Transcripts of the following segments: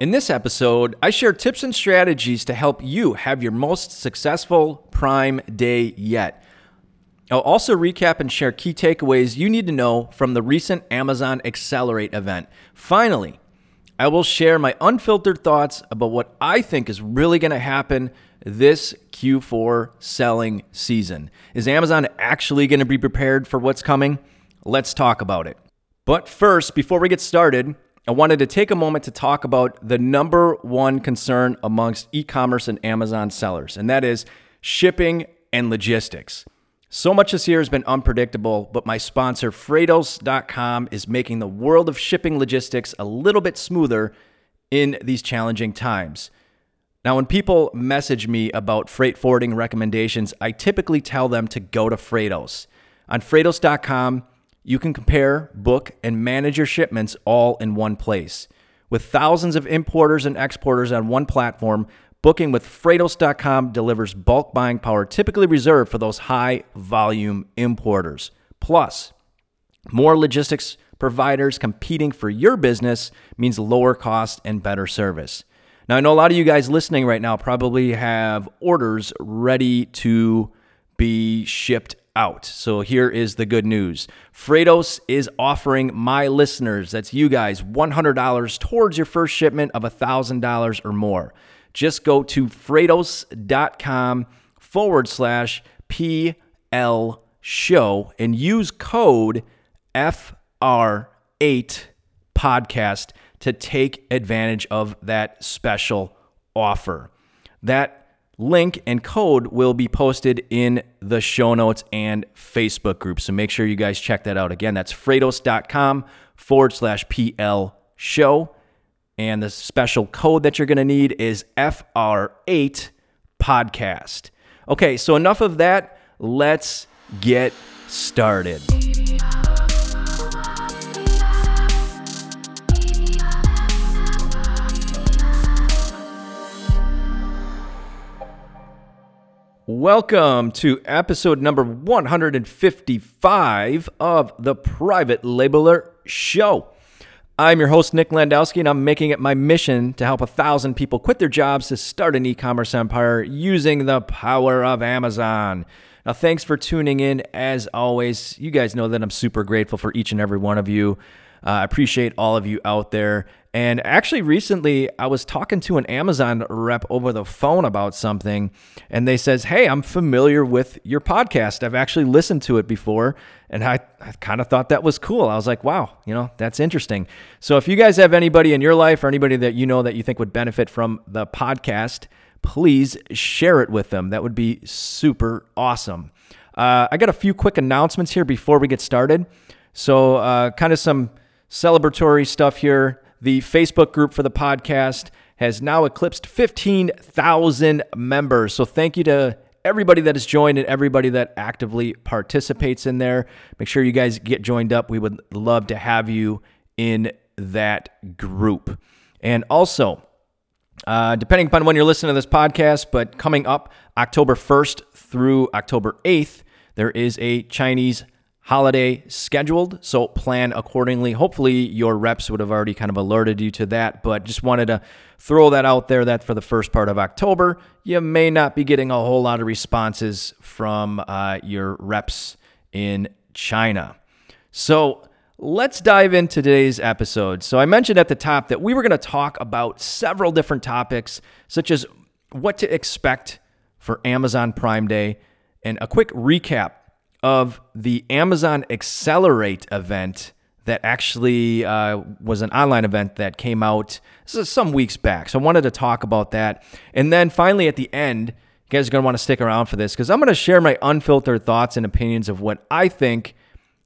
In this episode, I share tips and strategies to help you have your most successful Prime Day yet. I'll also recap and share key takeaways you need to know from the recent Amazon Accelerate event. Finally, I will share my unfiltered thoughts about what I think is really going to happen this Q4 selling season. Is Amazon actually going to be prepared for what's coming? Let's talk about it. But first, before we get started, I wanted to take a moment to talk about the number one concern amongst e commerce and Amazon sellers, and that is shipping and logistics. So much this year has been unpredictable, but my sponsor, Freightos.com, is making the world of shipping logistics a little bit smoother in these challenging times. Now, when people message me about freight forwarding recommendations, I typically tell them to go to Freightos. On Freightos.com, you can compare, book, and manage your shipments all in one place. With thousands of importers and exporters on one platform, booking with Freightos.com delivers bulk buying power typically reserved for those high volume importers. Plus, more logistics providers competing for your business means lower cost and better service. Now, I know a lot of you guys listening right now probably have orders ready to be shipped out. So here is the good news Freightos is offering my listeners, that's you guys, $100 towards your first shipment of $1,000 or more. Just go to Freightos.com forward slash PL show and use code FR8 podcast to take advantage of that special offer. That link and code will be posted in the show notes and Facebook group. So make sure you guys check that out. Again, that's Freightos.com forward slash PL show. And the special code that you're going to need is FR8 podcast. Okay, so enough of that. Let's get started. Welcome to episode number 155 of the Private Labeler Show. I'm your host, Nick Landowski, and I'm making it my mission to help a thousand people quit their jobs to start an e commerce empire using the power of Amazon. Now, thanks for tuning in. As always, you guys know that I'm super grateful for each and every one of you. Uh, I appreciate all of you out there. And actually, recently I was talking to an Amazon rep over the phone about something, and they says, "Hey, I'm familiar with your podcast. I've actually listened to it before, and I, I kind of thought that was cool. I was like, wow, you know, that's interesting. So if you guys have anybody in your life or anybody that you know that you think would benefit from the podcast, please share it with them. That would be super awesome. Uh, I got a few quick announcements here before we get started. So, uh, kind of some celebratory stuff here. The Facebook group for the podcast has now eclipsed 15,000 members. So thank you to everybody that has joined and everybody that actively participates in there. Make sure you guys get joined up. We would love to have you in that group. And also, uh, depending upon when you're listening to this podcast, but coming up October 1st through October 8th, there is a Chinese holiday scheduled, so plan accordingly. Hopefully, your reps would have already kind of alerted you to that, but just wanted to throw that out there that for the first part of October, you may not be getting a whole lot of responses from uh, your reps in China. So, let's dive into today's episode. So, I mentioned at the top that we were going to talk about several different topics, such as what to expect for Amazon Prime Day and a quick recap of the Amazon Accelerate event that actually uh, was an online event that came out some weeks back. So I wanted to talk about that. And then finally, at the end, you guys are going to want to stick around for this because I'm going to share my unfiltered thoughts and opinions of what I think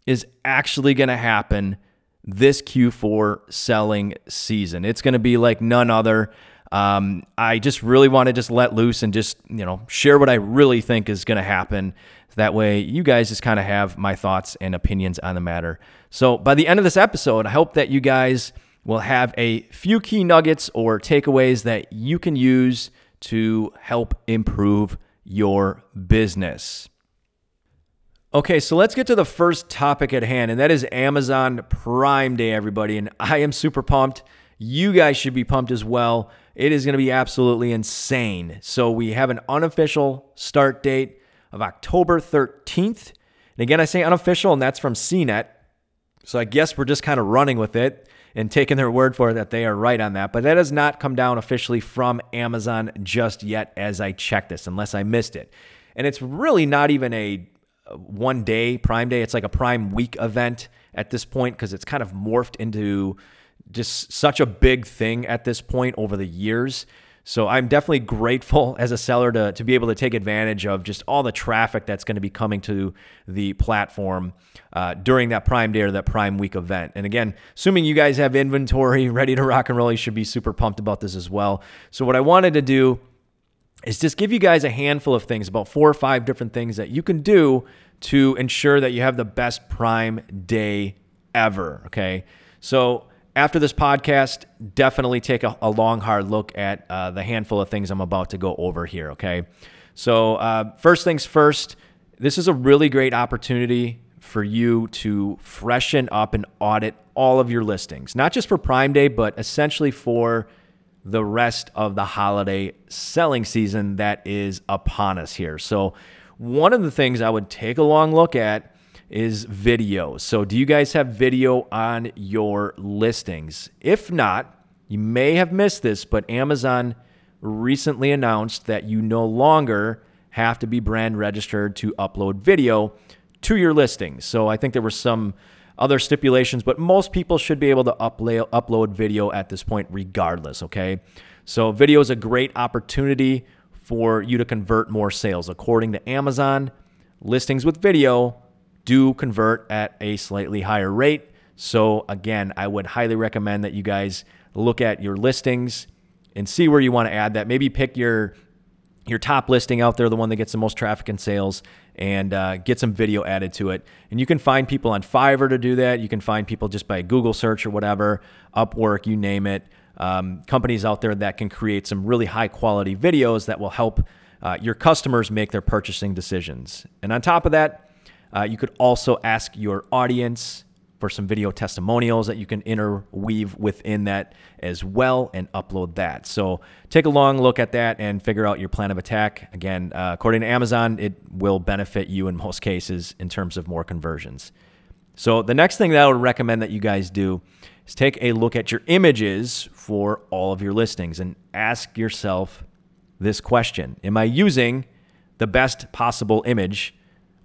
is actually going to happen this Q4 selling season. It's going to be like none other. Um, I just really want to just let loose and just you know share what I really think is going to happen. That way, you guys just kind of have my thoughts and opinions on the matter. So, by the end of this episode, I hope that you guys will have a few key nuggets or takeaways that you can use to help improve your business. Okay, so let's get to the first topic at hand, and that is Amazon Prime Day, everybody. And I am super pumped. You guys should be pumped as well. It is going to be absolutely insane. So we have an unofficial start date of October 13th. And again, I say unofficial, and that's from CNET. So I guess we're just kind of running with it and taking their word for it that they are right on that. But that has not come down officially from Amazon just yet as I check this, unless I missed it. And it's really not even a uh, one day Prime Day. It's like a Prime Week event at this point because it's kind of morphed into just such a big thing at this point over the years. So I'm definitely grateful as a seller to, to be able to take advantage of just all the traffic that's going to be coming to the platform uh, during that Prime Day or that Prime Week event. And again, assuming you guys have inventory ready to rock and roll, you should be super pumped about this as well. So what I wanted to do is just give you guys a handful of things, about four or five different things that you can do to ensure that you have the best Prime Day ever. Okay. So after this podcast, definitely take a, a long, hard look at uh, the handful of things I'm about to go over here. Okay. So, uh, first things first, this is a really great opportunity for you to freshen up and audit all of your listings, not just for Prime Day, but essentially for the rest of the holiday selling season that is upon us here. So, one of the things I would take a long look at is video. So, do you guys have video on your listings? If not, you may have missed this, but Amazon recently announced that you no longer have to be brand registered to upload video to your listings. So, I think there were some other stipulations, but most people should be able to upload video at this point, regardless. Okay. So, video is a great opportunity for you to convert more sales. According to Amazon, listings with video do convert at a slightly higher rate. So, again, I would highly recommend that you guys look at your listings and see where you want to add that. Maybe pick your your top listing out there, the one that gets the most traffic and sales, and uh, get some video added to it. And you can find people on Fiverr to do that. You can find people just by Google search or whatever, Upwork, you name it. Um, companies out there that can create some really high quality videos that will help uh, your customers make their purchasing decisions. And on top of that, uh, you could also ask your audience for some video testimonials that you can interweave within that as well and upload that. So take a long look at that and figure out your plan of attack. Again, uh, according to Amazon, it will benefit you in most cases in terms of more conversions. So the next thing that I would recommend that you guys do is take a look at your images for all of your listings and ask yourself this question Am I using the best possible image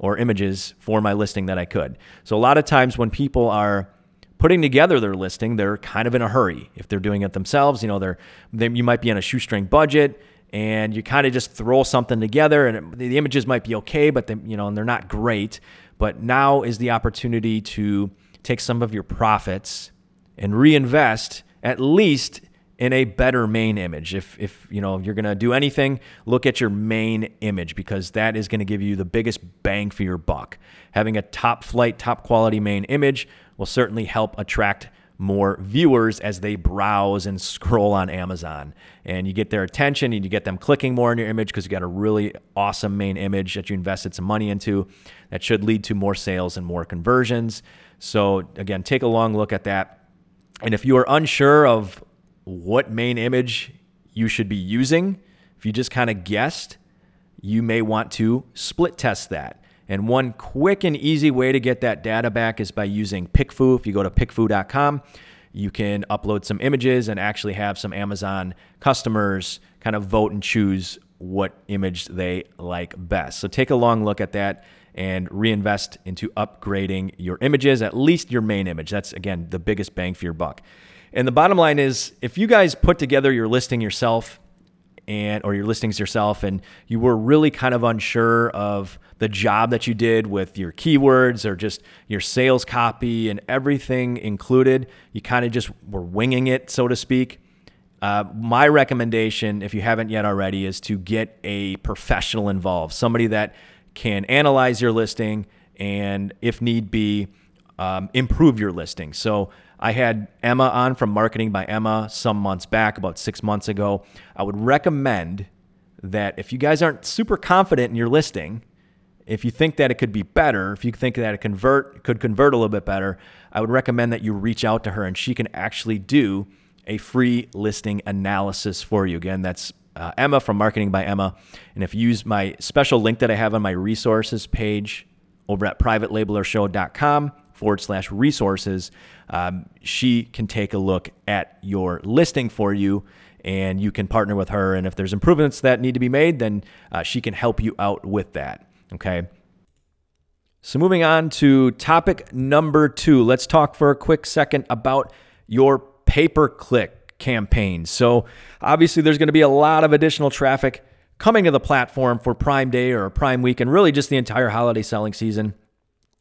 or images for my listing that I could. So a lot of times when people are putting together their listing, they're kind of in a hurry. If they're doing it themselves, you know, they're they, you might be on a shoestring budget and you kind of just throw something together and it, the images might be okay, but you know, and they're not great. But now is the opportunity to take some of your profits and reinvest at least in a better main image. If if you know you're to do anything, look at your main image because that is to give you the biggest bang for your buck. Having a top flight, top quality main image will certainly help attract more viewers as they browse and scroll on Amazon. And you get their attention and you get them clicking more on your image because you got a really awesome main image that you invested some money into that should lead to more sales and more conversions. So again, take a long look at that. And if you are unsure of what main image you should be using, if you just kind of guessed, you may want to split test that. And one quick and easy way to get that data back is by using PickFu. If you go to pickfu.com, you can upload some images and actually have some Amazon customers kind of vote and choose what image they like best. So take a long look at that and reinvest into upgrading your images, at least your main image. That's, again, the biggest bang for your buck. And the bottom line is if you guys put together your listing yourself and or your listings yourself and you were really kind of unsure of the job that you did with your keywords or just your sales copy and everything included, you kind of just were winging it, so to speak. Uh, my recommendation, if you haven't yet already, is to get a professional involved, somebody that can analyze your listing and, if need be, um, improve your listing. So I had Emma on from Marketing by Emma some months back, about six months ago. I would recommend that if you guys aren't super confident in your listing, if you think that it could be better, if you think that it convert could convert a little bit better, I would recommend that you reach out to her and she can actually do a free listing analysis for you. Again, that's uh, Emma from Marketing by Emma. And if you use my special link that I have on my resources page over at privatelabelershow.com forward slash resources, um, she can take a look at your listing for you and you can partner with her. And if there's improvements that need to be made, then uh, she can help you out with that. Okay. So, moving on to topic number two, let's talk for a quick second about your pay per click campaigns. So, obviously, there's going to be a lot of additional traffic coming to the platform for Prime Day or Prime Week and really just the entire holiday selling season.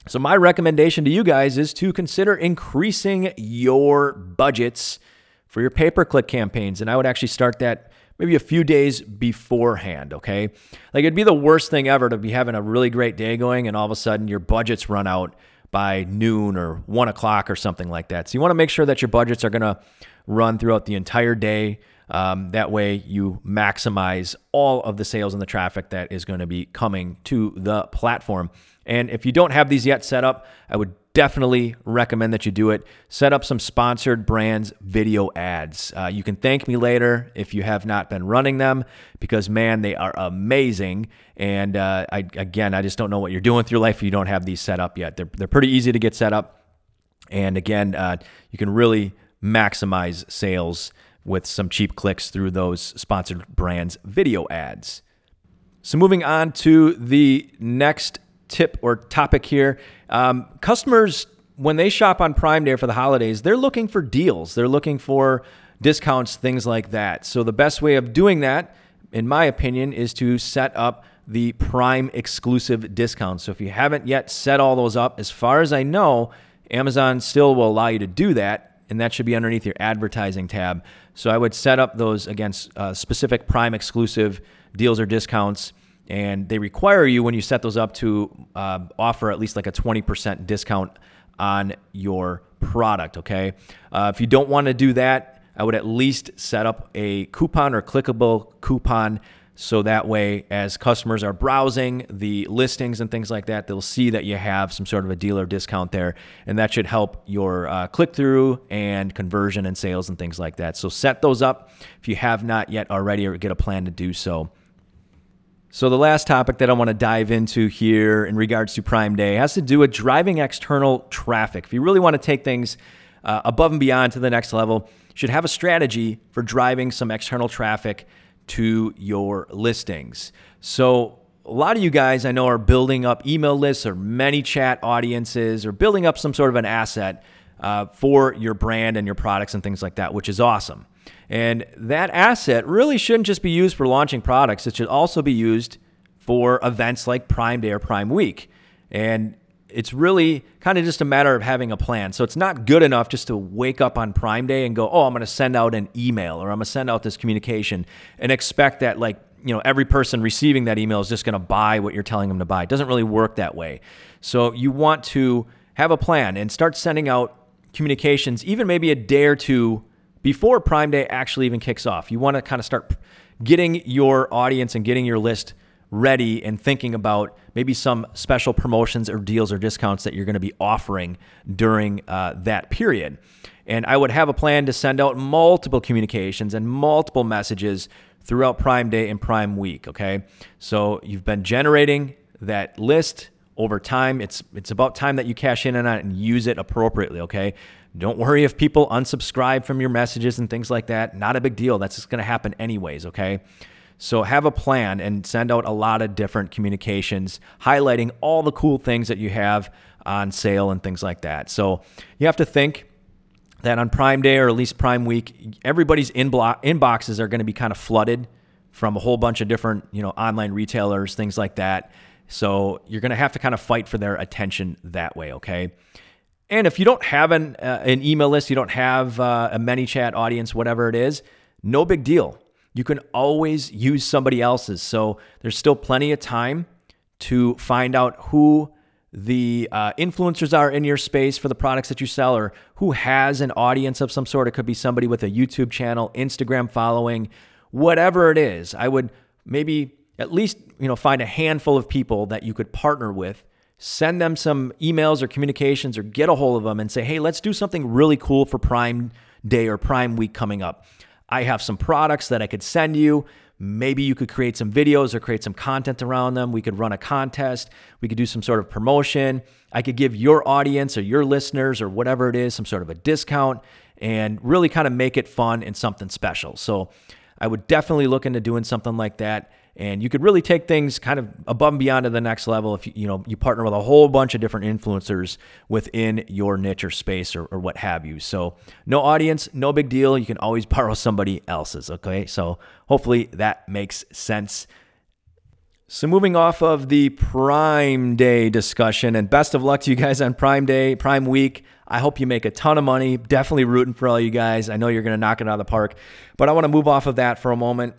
So, my recommendation to you guys is to consider increasing your budgets for your pay per click campaigns. And I would actually start that maybe a few days beforehand, okay? Like it'd be the worst thing ever to be having a really great day going and all of a sudden your budgets run out by noon or one o'clock or something like that. So you want to make sure that your budgets are to run throughout the entire day. Um, that way you maximize all of the sales and the traffic that is going to be coming to the platform. And if you don't have these yet set up, I would definitely recommend that you do it. Set up some sponsored brands video ads. Uh, you can thank me later if you have not been running them because, man, they are amazing. And uh, I, again, I just don't know what you're doing with your life if you don't have these set up yet. They're, they're pretty easy to get set up. And again, uh, you can really maximize sales with some cheap clicks through those sponsored brands video ads. So, moving on to the next tip or topic here. Um, customers, when they shop on Prime Day for the holidays, they're looking for deals. They're looking for discounts, things like that. So the best way of doing that, in my opinion, is to set up the Prime exclusive discounts. So if you haven't yet set all those up, as far as I know, Amazon still will allow you to do that, and that should be underneath your advertising tab. So I would set up those against uh, specific Prime exclusive deals or discounts and they require you when you set those up to uh, offer at least like a 20% discount on your product okay? Uh, if you don't want to do that i would at least set up a coupon or clickable coupon so that way as customers are browsing the listings and things like that they'll see that you have some sort of a dealer discount there and that should help your uh, click-through and conversion and sales and things like that. So set those up. If you have not yet already or get a plan to do so. So, the last topic that I want to dive into here in regards to Prime Day has to do with driving external traffic. If you really want to take things uh, above and beyond to the next level, you should have a strategy for driving some external traffic to your listings. So, a lot of you guys I know are building up email lists or ManyChat audiences or building up some sort of an asset uh, for your brand and your products and things like that, which is awesome. And that asset really shouldn't just be used for launching products, it should also be used for events like Prime Day or Prime Week. And it's really kind of just a matter of having a plan. So it's not good enough just to wake up on Prime Day and go, oh, I'm going to send out an email or I'm going to send out this communication and expect that, like, you know, every person receiving that email is just going to buy what you're telling them to buy. It doesn't really work that way. So you want to have a plan and start sending out communications, even maybe a day or two before Prime Day actually even kicks off. You want to kind of start getting your audience and getting your list ready and thinking about maybe some special promotions or deals or discounts that you're going to be offering during uh, that period. And I would have a plan to send out multiple communications and multiple messages throughout Prime Day and Prime Week. Okay. So you've been generating that list over time. It's it's about time that you cash in on it and use it appropriately, okay? Don't worry if people unsubscribe from your messages and things like that. Not a big deal. That's just going to happen anyways, okay? So have a plan and send out a lot of different communications highlighting all the cool things that you have on sale and things like that. So you have to think that on Prime Day or at least Prime Week, everybody's inboxes are going to be kind of flooded from a whole bunch of different, you know, online retailers, things like that. So you're going to have to kind of fight for their attention that way, okay? And if you don't have an, uh, an email list, you don't have uh, a ManyChat audience, whatever it is, no big deal. You can always use somebody else's. So there's still plenty of time to find out who the uh, influencers are in your space for the products that you sell or who has an audience of some sort. It could be somebody with a YouTube channel, Instagram following, whatever it is. I would maybe at least you know find a handful of people that you could partner with send them some emails or communications or get a hold of them and say hey let's do something really cool for prime Day or Prime Week coming up. I have some products that I could send you. Maybe you could create some videos or create some content around them. We could run a contest. We could do some sort of promotion. I could give your audience or your listeners or whatever it is some sort of a discount and really kind of make it fun and something special. So I would definitely look into doing something like that and you could really take things kind of above and beyond to the next level if you, you know you partner with a whole bunch of different influencers within your niche or space or, or what have you. So no audience no big deal. You can always borrow somebody else's okay? So hopefully that makes sense. So moving off of the prime day discussion and best of luck to you guys on prime day prime week. I hope you make a ton of money. Definitely rooting for all you guys. I know you're going to knock it out of the park but i want to move off of that for a moment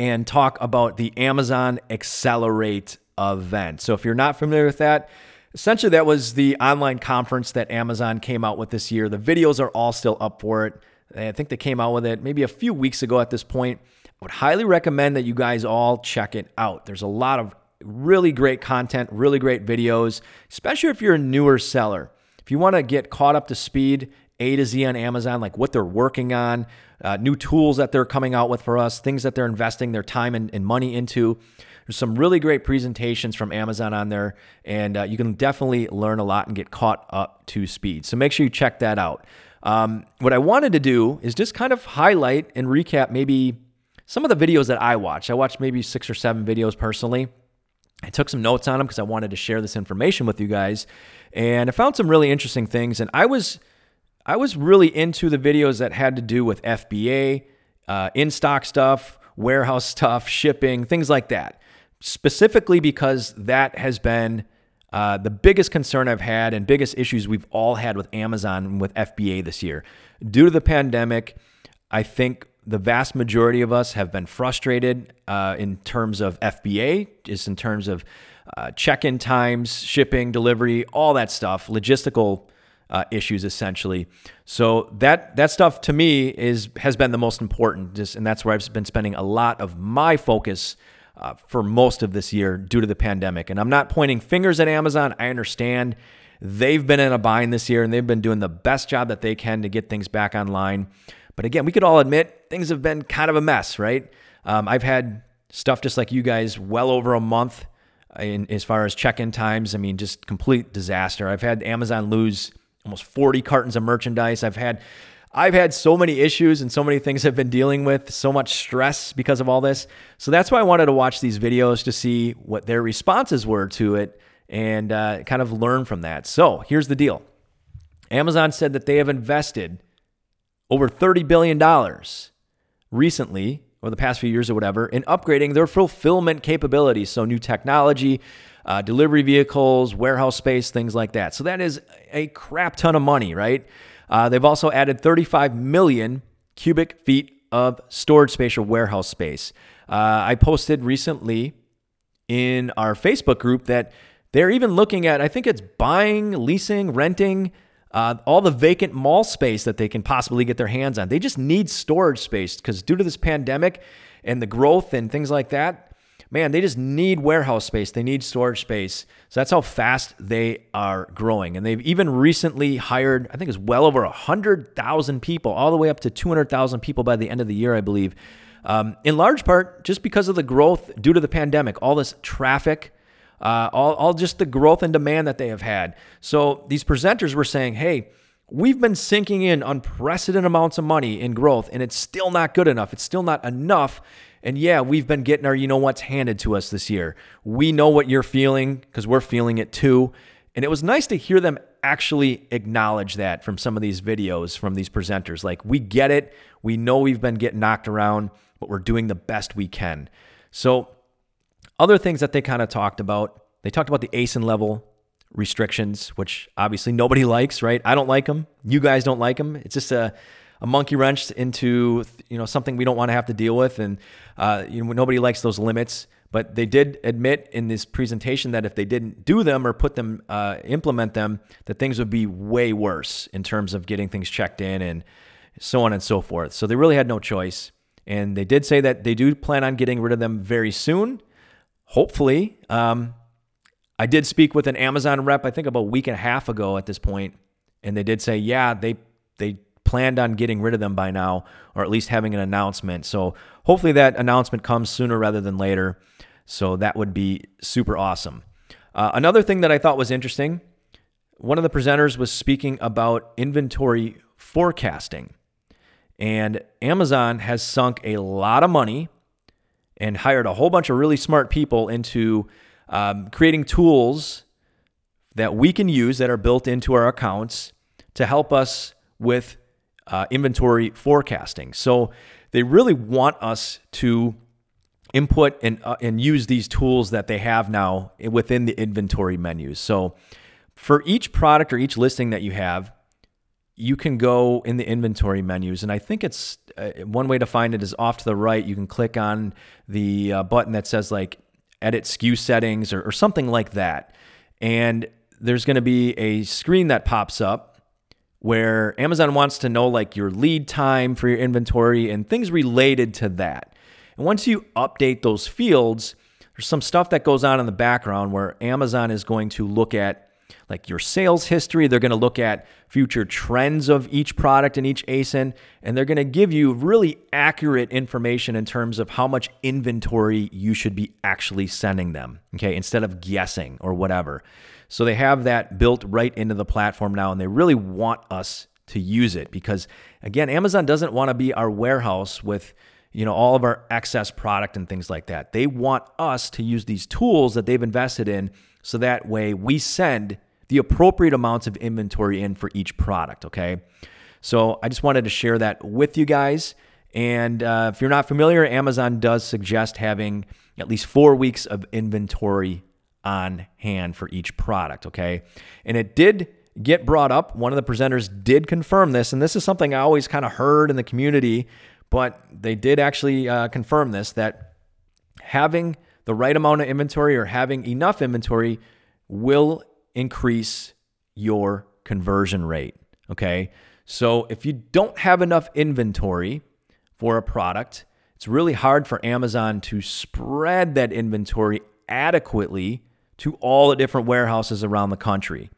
and talk about the Amazon Accelerate event. So if you're not familiar with that, essentially that was the online conference that Amazon came out with this year. The videos are all still up for it. I think they came out with it maybe a few weeks ago at this point. I would highly recommend that you guys all check it out. There's a lot of really great content, really great videos, especially if you're a newer seller. If you want to get caught up to speed, A to Z on Amazon, like what they're working on, uh, new tools that they're coming out with for us, things that they're investing their time and, and money into. There's some really great presentations from Amazon on there, and uh, you can definitely learn a lot and get caught up to speed. So make sure you check that out. Um, what I wanted to do is just kind of highlight and recap maybe some of the videos that I watched. I watched maybe six or seven videos personally. I took some notes on them because I wanted to share this information with you guys. And I found some really interesting things. And I was I was really into the videos that had to do with FBA, uh, in stock stuff, warehouse stuff, shipping, things like that. Specifically because that has been uh, the biggest concern I've had and biggest issues we've all had with Amazon and with FBA this year. Due to the pandemic, I think the vast majority of us have been frustrated uh, in terms of FBA, just in terms of uh, check in times, shipping, delivery, all that stuff, logistical uh, issues essentially. So that that stuff to me is has been the most important, just, and that's where I've been spending a lot of my focus. Uh, for most of this year due to the pandemic. And I'm not pointing fingers at Amazon. I understand they've been in a bind this year and they've been doing the best job that they can to get things back online. But again, we could all admit things have been kind of a mess, right? Um, I've had stuff just like you guys well over a month in as far as check-in times. I mean, just complete disaster. I've had Amazon lose almost 40 cartons of merchandise. I've had I've had so many issues and so many things I've been dealing with, so much stress because of all this. So that's why I wanted to watch these videos to see what their responses were to it and uh, kind of learn from that. So here's the deal Amazon said that they have invested over $30 billion recently, or the past few years or whatever, in upgrading their fulfillment capabilities. So new technology, uh, delivery vehicles, warehouse space, things like that. So that is a crap ton of money, right? Uh, they've also added 35 million cubic feet of storage space or warehouse space. Uh, I posted recently in our Facebook group that they're even looking at, I think it's buying, leasing, renting. Uh, all the vacant mall space that they can possibly get their hands on. They just need storage space because due to this pandemic and the growth and things like that, man, they just need warehouse space. They need storage space. So that's how fast they are growing. And they've even recently hired, I think it's well over 100,000 people, all the way up to 200,000 people by the end of the year, I believe. Um, in large part, just because of the growth due to the pandemic, all this traffic, uh, all, all just the growth and demand that they have had. So these presenters were saying, hey, We've been sinking in unprecedented amounts of money in growth, and it's still not good enough. It's still not enough and yeah, we've been getting our, you know what's handed to us this year. We know what you're feeling because we're feeling it too. And it was nice to hear them actually acknowledge that from some of these videos from these presenters. Like, we get it. We know we've been getting knocked around, but we're doing the best we can. So, other things that they kind of talked about, they talked about the ASIN level restrictions, which obviously nobody likes, right? I don't like them. You guys don't like them. It's just a a monkey wrench into you know something we don't want to have to deal with, and uh, you know nobody likes those limits. But they did admit in this presentation that if they didn't do them or put them, uh, implement them, that things would be way worse in terms of getting things checked in and so on and so forth. So they really had no choice. And they did say that they do plan on getting rid of them very soon. Hopefully. Um, I did speak with an Amazon rep, I think about a week and a half ago at this point, and they did say, yeah, they they planned on getting rid of them by now, or at least having an announcement. So hopefully that announcement comes sooner rather than later. So that would be super awesome. Uh, another thing that I thought was interesting one of the presenters was speaking about inventory forecasting. And Amazon has sunk a lot of money and hired a whole bunch of really smart people into um, creating tools that we can use that are built into our accounts to help us with uh, inventory forecasting. So they really want us to input and, uh, and use these tools that they have now within the inventory menus. So for each product or each listing that you have, you can go in the inventory menus. And I think it's uh, one way to find it is off to the right. You can click on the uh, button that says like edit SKU settings or, or something like that. And there's going to be a screen that pops up where Amazon wants to know like your lead time for your inventory and things related to that. And once you update those fields, there's some stuff that goes on in the background where Amazon is going to look at like your sales history. They're going to look at future trends of each product in each ASIN, and they're going to give you really accurate information in terms of how much inventory you should be actually sending them, okay, instead of guessing or whatever. So they have that built right into the platform now, and they really want us to use it because, again, Amazon doesn't want to be our warehouse with you know all of our excess product and things like that. They want us to use these tools that they've invested in so that way we send the appropriate amounts of inventory in for each product, okay? So I just wanted to share that with you guys. And uh, if you're not familiar, Amazon does suggest having at least four weeks of inventory on hand for each product, okay? And it did get brought up. One of the presenters did confirm this, and this is something I always kind of heard in the community, but they did actually uh, confirm this that having the right amount of inventory or having enough inventory will increase your conversion rate, okay? So if you don't have enough inventory for a product, it's really hard for Amazon to spread that inventory adequately to all the different warehouses around the country.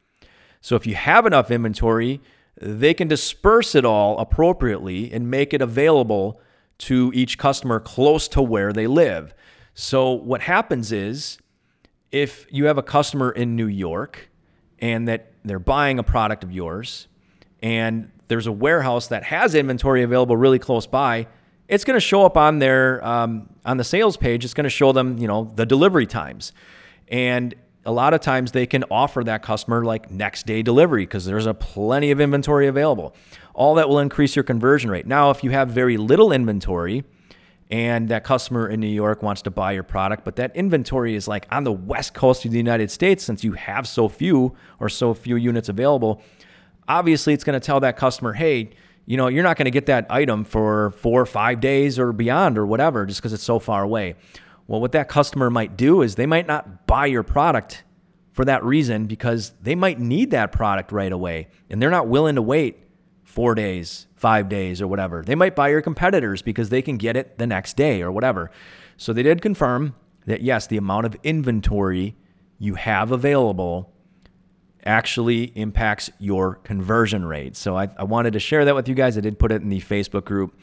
So if you have enough inventory, they can disperse it all appropriately and make it available to each customer close to where they live. So what happens is if you have a customer in New York and that they're buying a product of yours and there's a warehouse that has inventory available really close by, it's going to show up on their um, on the sales page. It's going to show them, you know, the delivery times. And a lot of times they can offer that customer like next day delivery because there's a plenty of inventory available. All that will increase your conversion rate. Now, if you have very little inventory and that customer in New York wants to buy your product, but that inventory is like on the west coast of the United States since you have so few or so few units available, obviously it's going to tell that customer, "Hey, you know, you're not going to get that item for 4 or 5 days or beyond or whatever just because it's so far away." Well, what that customer might do is they might not buy your product for that reason because they might need that product right away and they're not willing to wait four days, five days, or whatever. They might buy your competitors because they can get it the next day or whatever. So they did confirm that yes, the amount of inventory you have available actually impacts your conversion rate. So I, I wanted to share that with you guys. I did put it in the Facebook group.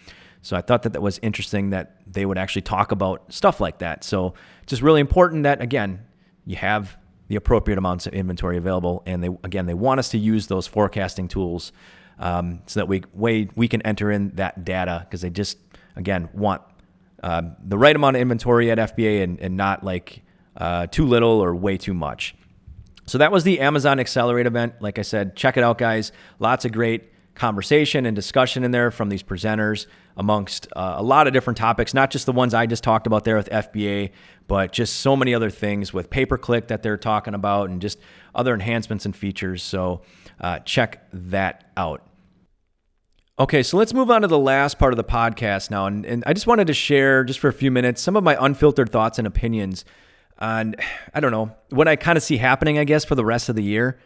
So I thought that that was interesting that they would actually talk about stuff like that. So just really important that again, you have the appropriate amounts of inventory available, and they again they want us to use those forecasting tools um, so that we way we can enter in that data because they just again want um, the right amount of inventory at FBA and, and not like uh, too little or way too much. So that was the Amazon Accelerate event. Like I said, check it out, guys. Lots of great conversation and discussion in there from these presenters amongst uh, a lot of different topics, not just the ones I just talked about there with FBA, but just so many other things with pay per click that they're talking about and just other enhancements and features. So uh, check that out. Okay, so let's move on to the last part of the podcast now. And, and I just wanted to share, just for a few minutes, some of my unfiltered thoughts and opinions on, I don't know, what I kind of see happening, I guess, for the rest of the year,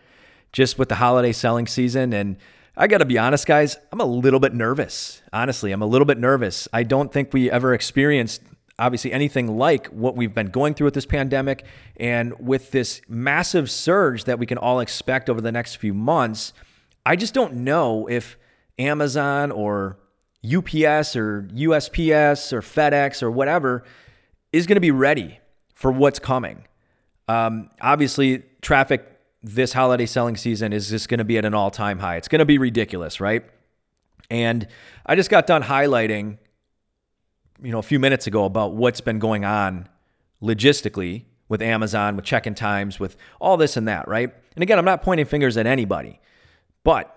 just with the holiday selling season. And I got to be honest, guys, I'm a little bit nervous. Honestly, I'm a little bit nervous. I don't think we ever experienced, obviously, anything like what we've been going through with this pandemic. And with this massive surge that we can all expect over the next few months, I just don't know if Amazon or UPS or USPS or FedEx or whatever is going to be ready for what's coming. Um, obviously, traffic this holiday selling season is just going to be at an all time high. It's going to be ridiculous, right? And I just got done highlighting, you know, a few minutes ago about what's been going on logistically with Amazon, with check in times, with all this and that, right? And again, I'm not pointing fingers at anybody, but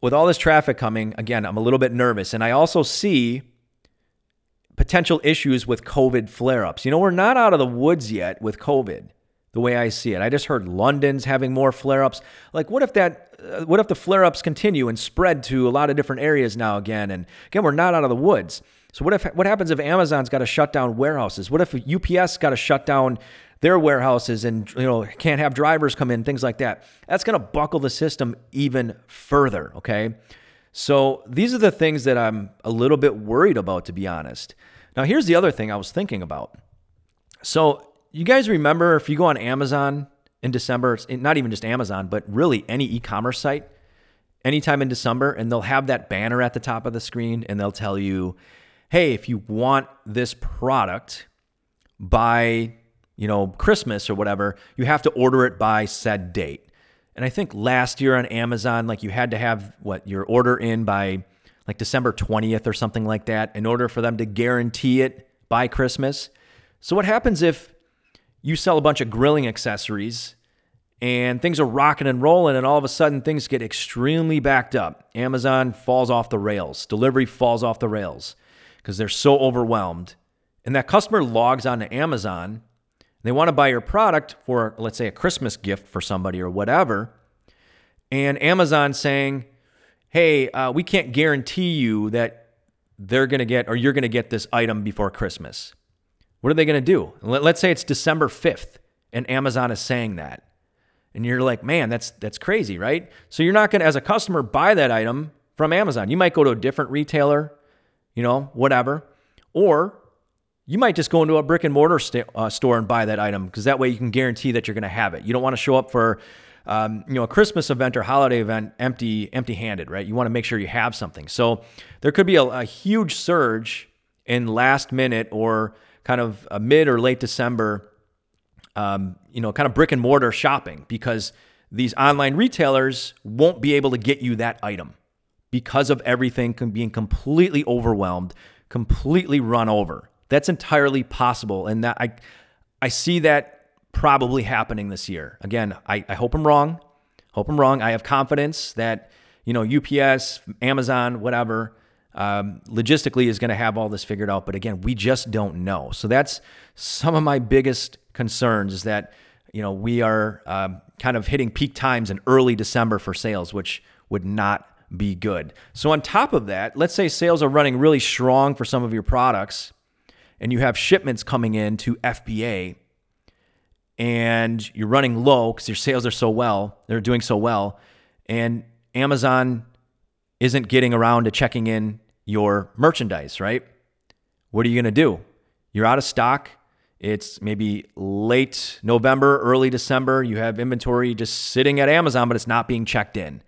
with all this traffic coming, again, I'm a little bit nervous. And I also see potential issues with COVID flare ups. You know, we're not out of the woods yet with COVID the way I see it. I just heard London's having more flare ups. Like, what if that, uh, what if the flare ups continue and spread to a lot of different areas now again? And again, we're not out of the woods. So what if, what happens if Amazon's got to shut down warehouses? What if UPS got to shut down their warehouses and you know can't have drivers come in, things like that? That's going to buckle the system even further. Okay. So these are the things that I'm a little bit worried about, to be honest. Now, here's the other thing I was thinking about. So you guys remember if you go on Amazon in December, eh, not even just Amazon, but really any e commerce site, anytime in December, and they'll have that banner at the top of the screen and they'll tell you, hey, if you want this product by, you know, Christmas or whatever, you have to order it by said date. And I think last year on Amazon, like you had to have what your order in by like December 20th or something like that in order for them to guarantee it by Christmas. So what happens if you sell a bunch of grilling accessories and things are rocking and rolling, and all of a sudden things get extremely backed up. Amazon falls off the rails, delivery falls off the rails because they're so overwhelmed. And that customer logs on to Amazon. They want to buy your product for, let's say, a Christmas gift for somebody or whatever. And Amazon saying, hey, uh, we can't guarantee you that they're going to get or you're going to get this item before Christmas. What are they going to do? Let's say it's December 5th and Amazon is saying that. And you're like, man, that's that's crazy, right? So you're not to, as a customer, buy that item from Amazon. You might go to a different retailer, you know, whatever, or you might just go into a brick and mortar st- uh, store and buy that item because that way you can guarantee that you're going to have it. You don't want to show up for, um, you know, a Christmas event or holiday event empty, empty-handed, right? You want to make sure you have something. So there could be a, a huge surge in last minute or kind of mid or late December, um, you know, kind of brick and mortar shopping because these online retailers won't be able to get you that item because of everything being completely overwhelmed, completely run over. That's entirely possible, and that I I see that probably happening this year. Again, I, I hope I'm wrong. Hope I'm wrong. I have confidence that you know UPS, Amazon, whatever um, logistically is going to have all this figured out. But again, we just don't know. So that's some of my biggest concerns is that, you know, we are um, kind of hitting peak times in early December for sales, which would not be good. So on top of that, let's say sales are running really strong for some of your products and you have shipments coming in to FBA and you're running low because your sales are so well, they're doing so well, and Amazon isn't getting around to checking in your merchandise, right? What are you going to do? You're out of stock. It's maybe late November, early December. You have inventory just sitting at Amazon, but it's not being checked in.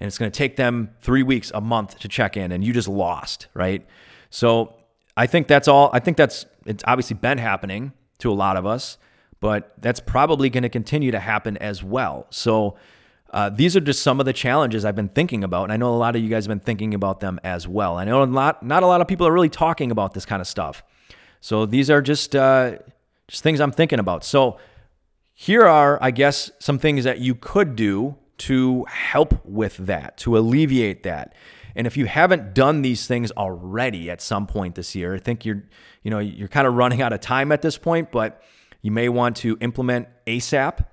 And it's going to take them three weeks, a month to check in, and you just lost, right? So I think that's all. I think that's, it's obviously been happening to a lot of us, but that's probably going to continue to happen as well. So uh, these are just some of the challenges I've been thinking about, and I know a lot of you guys have been thinking about them as well. I know a lot, not a lot of people are really talking about this kind of stuff. So these are just uh, just things I'm thinking about. So here are, I guess, some things that you could do to help with that, to alleviate that. And if you haven't done these things already at some point this year, I think you're, you know, you're kind of running out of time at this point, but you may want to implement ASAP.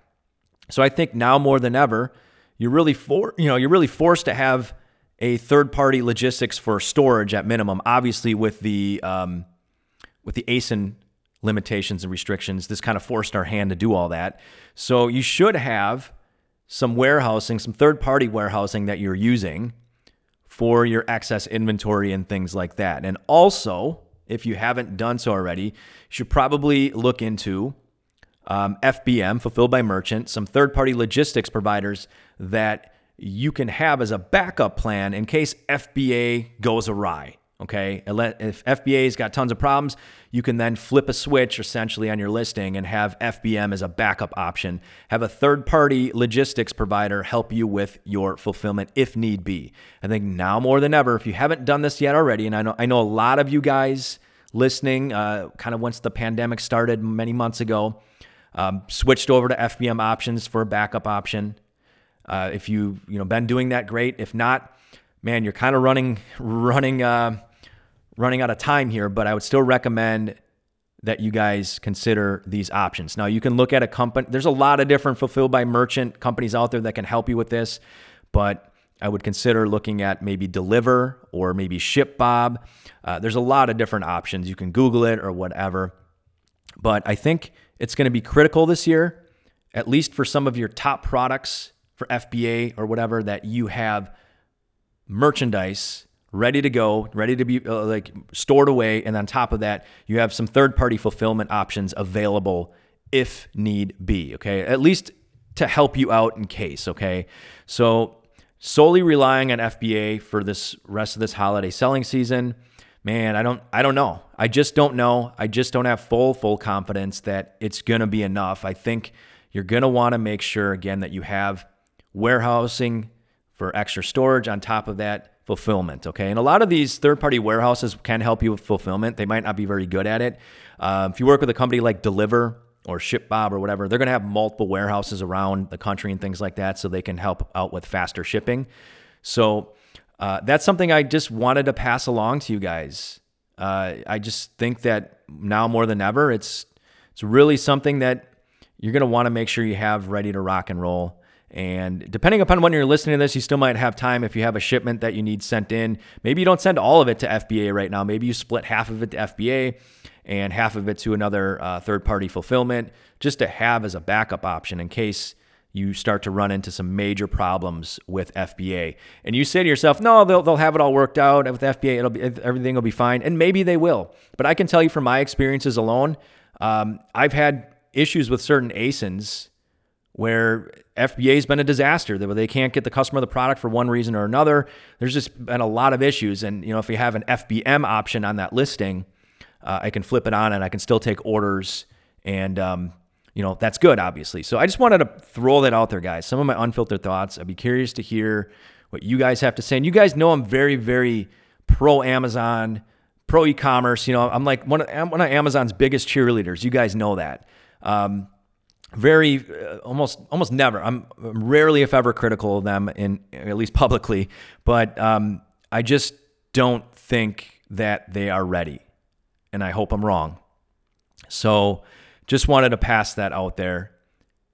So I think now more than ever, you're really for you know you're really forced to have a third party logistics for storage at minimum. Obviously, with the um, with the ASIN limitations and restrictions, this kind of forced our hand to do all that. So you should have some warehousing, some third party warehousing that you're using for your excess inventory and things like that. And also, if you haven't done so already, you should probably look into um, FBM, fulfilled by merchant, some third party logistics providers that you can have as a backup plan in case FBA goes awry. Okay. If FBA's got tons of problems, you can then flip a switch essentially on your listing and have FBM as a backup option. Have a third party logistics provider help you with your fulfillment if need be. I think now more than ever, if you haven't done this yet already, and I know, I know a lot of you guys listening, uh, kind of once the pandemic started many months ago, um, switched over to FBM options for a backup option. Uh, if you you know been doing that, great. If not, man, you're kind of running running. Uh, running out of time here, but I would still recommend that you guys consider these options. Now, you can look at a company, there's a lot of different fulfilled by merchant companies out there that can help you with this, but I would consider looking at maybe Deliverr or maybe ShipBob. Uh, there's a lot of different options. You can Google it or whatever. But I think it's going to be critical this year, at least for some of your top products for FBA or whatever, that you have merchandise ready to go, ready to be uh, like stored away. And on top of that, you have some third party fulfillment options available if need be. Okay. At least to help you out in case. Okay. So solely relying on FBA for this rest of this holiday selling season, man, I don't, I don't know. I just don't know. I just don't have full, full confidence that it's going to be enough. I think you're going to want to make sure again that you have warehousing for extra storage on top of that fulfillment. Okay. And a lot of these third party warehouses can help you with fulfillment. They might not be very good at it. Uh, if you work with a company like Deliverr or ShipBob or whatever, they're going to have multiple warehouses around the country and things like that so they can help out with faster shipping. So uh, that's something I just wanted to pass along to you guys. Uh, I just think that now more than ever, it's it's really something that you're going to want to make sure you have ready to rock and roll. And depending upon when you're listening to this, you still might have time if you have a shipment that you need sent in. Maybe you don't send all of it to FBA right now. Maybe you split half of it to FBA and half of it to another uh, third party fulfillment just to have as a backup option in case you start to run into some major problems with FBA. And you say to yourself, no, they'll, they'll have it all worked out with FBA. It'll be, everything will be fine. And maybe they will. But I can tell you from my experiences alone, um, I've had issues with certain ASINs where FBA has been a disaster. That they can't get the customer the product for one reason or another. There's just been a lot of issues, and you know if you have an FBM option on that listing, uh, I can flip it on and I can still take orders, and um, you know that's good, obviously. So I just wanted to throw that out there, guys. Some of my unfiltered thoughts. I'd be curious to hear what you guys have to say, and you guys know I'm very, very pro Amazon, pro e-commerce. You know, I'm like one of, one of Amazon's biggest cheerleaders. You guys know that. Um, very uh, almost almost never. I'm rarely, if ever, critical of them in at least publicly, but um, I just don't think that they are ready, and I hope I'm wrong. So, just wanted to pass that out there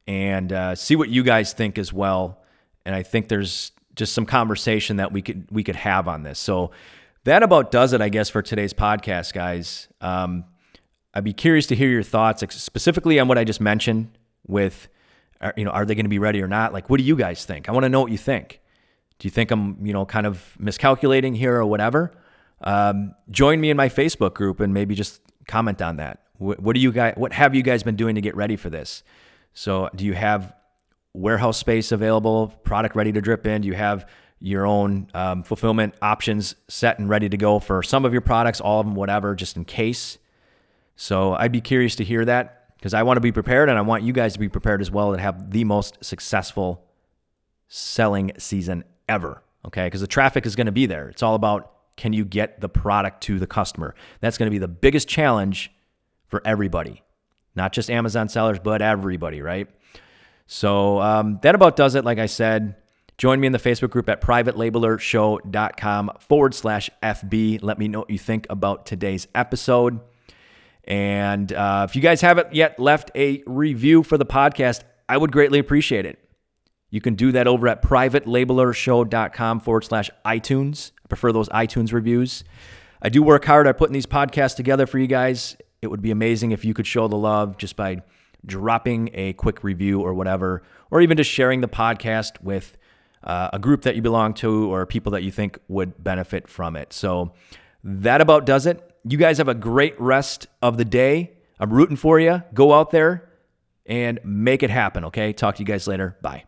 and uh, see what you guys think as well. And I think there's just some conversation that we could we could have on this. So that about does it, I guess, for today's podcast, guys. Um, I'd be curious to hear your thoughts, specifically on what I just mentioned with, you know, are they going to be ready or not? Like, what do you guys think? I want to know what you think. Do you think I'm, you know, kind of miscalculating here or whatever? Um, join me in my Facebook group and maybe just comment on that. What, what do you guys, what have you guys been doing to get ready for this? So, do you have warehouse space available, product ready to drip in? Do you have your own um, fulfillment options set and ready to go for some of your products, all of them, whatever, just in case? So, I'd be curious to hear that because I want to be prepared and I want you guys to be prepared as well to have the most successful selling season ever. Okay. Because the traffic is going to be there. It's all about can you get the product to the customer? That's going to be the biggest challenge for everybody, not just Amazon sellers, but everybody, right? So um, that about does it. Like I said, join me in the Facebook group at privatelabelershow.com forward slash FB. Let me know what you think about today's episode. And uh, if you guys haven't yet left a review for the podcast, I would greatly appreciate it. You can do that over at privatelabelershow.com forward slash iTunes. I prefer those iTunes reviews. I do work hard at putting these podcasts together for you guys. It would be amazing if you could show the love just by dropping a quick review or whatever, or even just sharing the podcast with uh, a group that you belong to or people that you think would benefit from it. So that about does it. You guys have a great rest of the day. I'm rooting for you. Go out there and make it happen, okay? Talk to you guys later. Bye.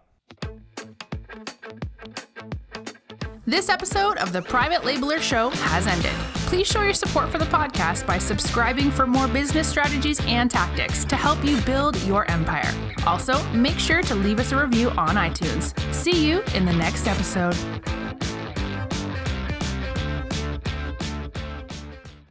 This episode of the Private Labeler Show has ended. Please show your support for the podcast by subscribing for more business strategies and tactics to help you build your empire. Also, make sure to leave us a review on iTunes. See you in the next episode.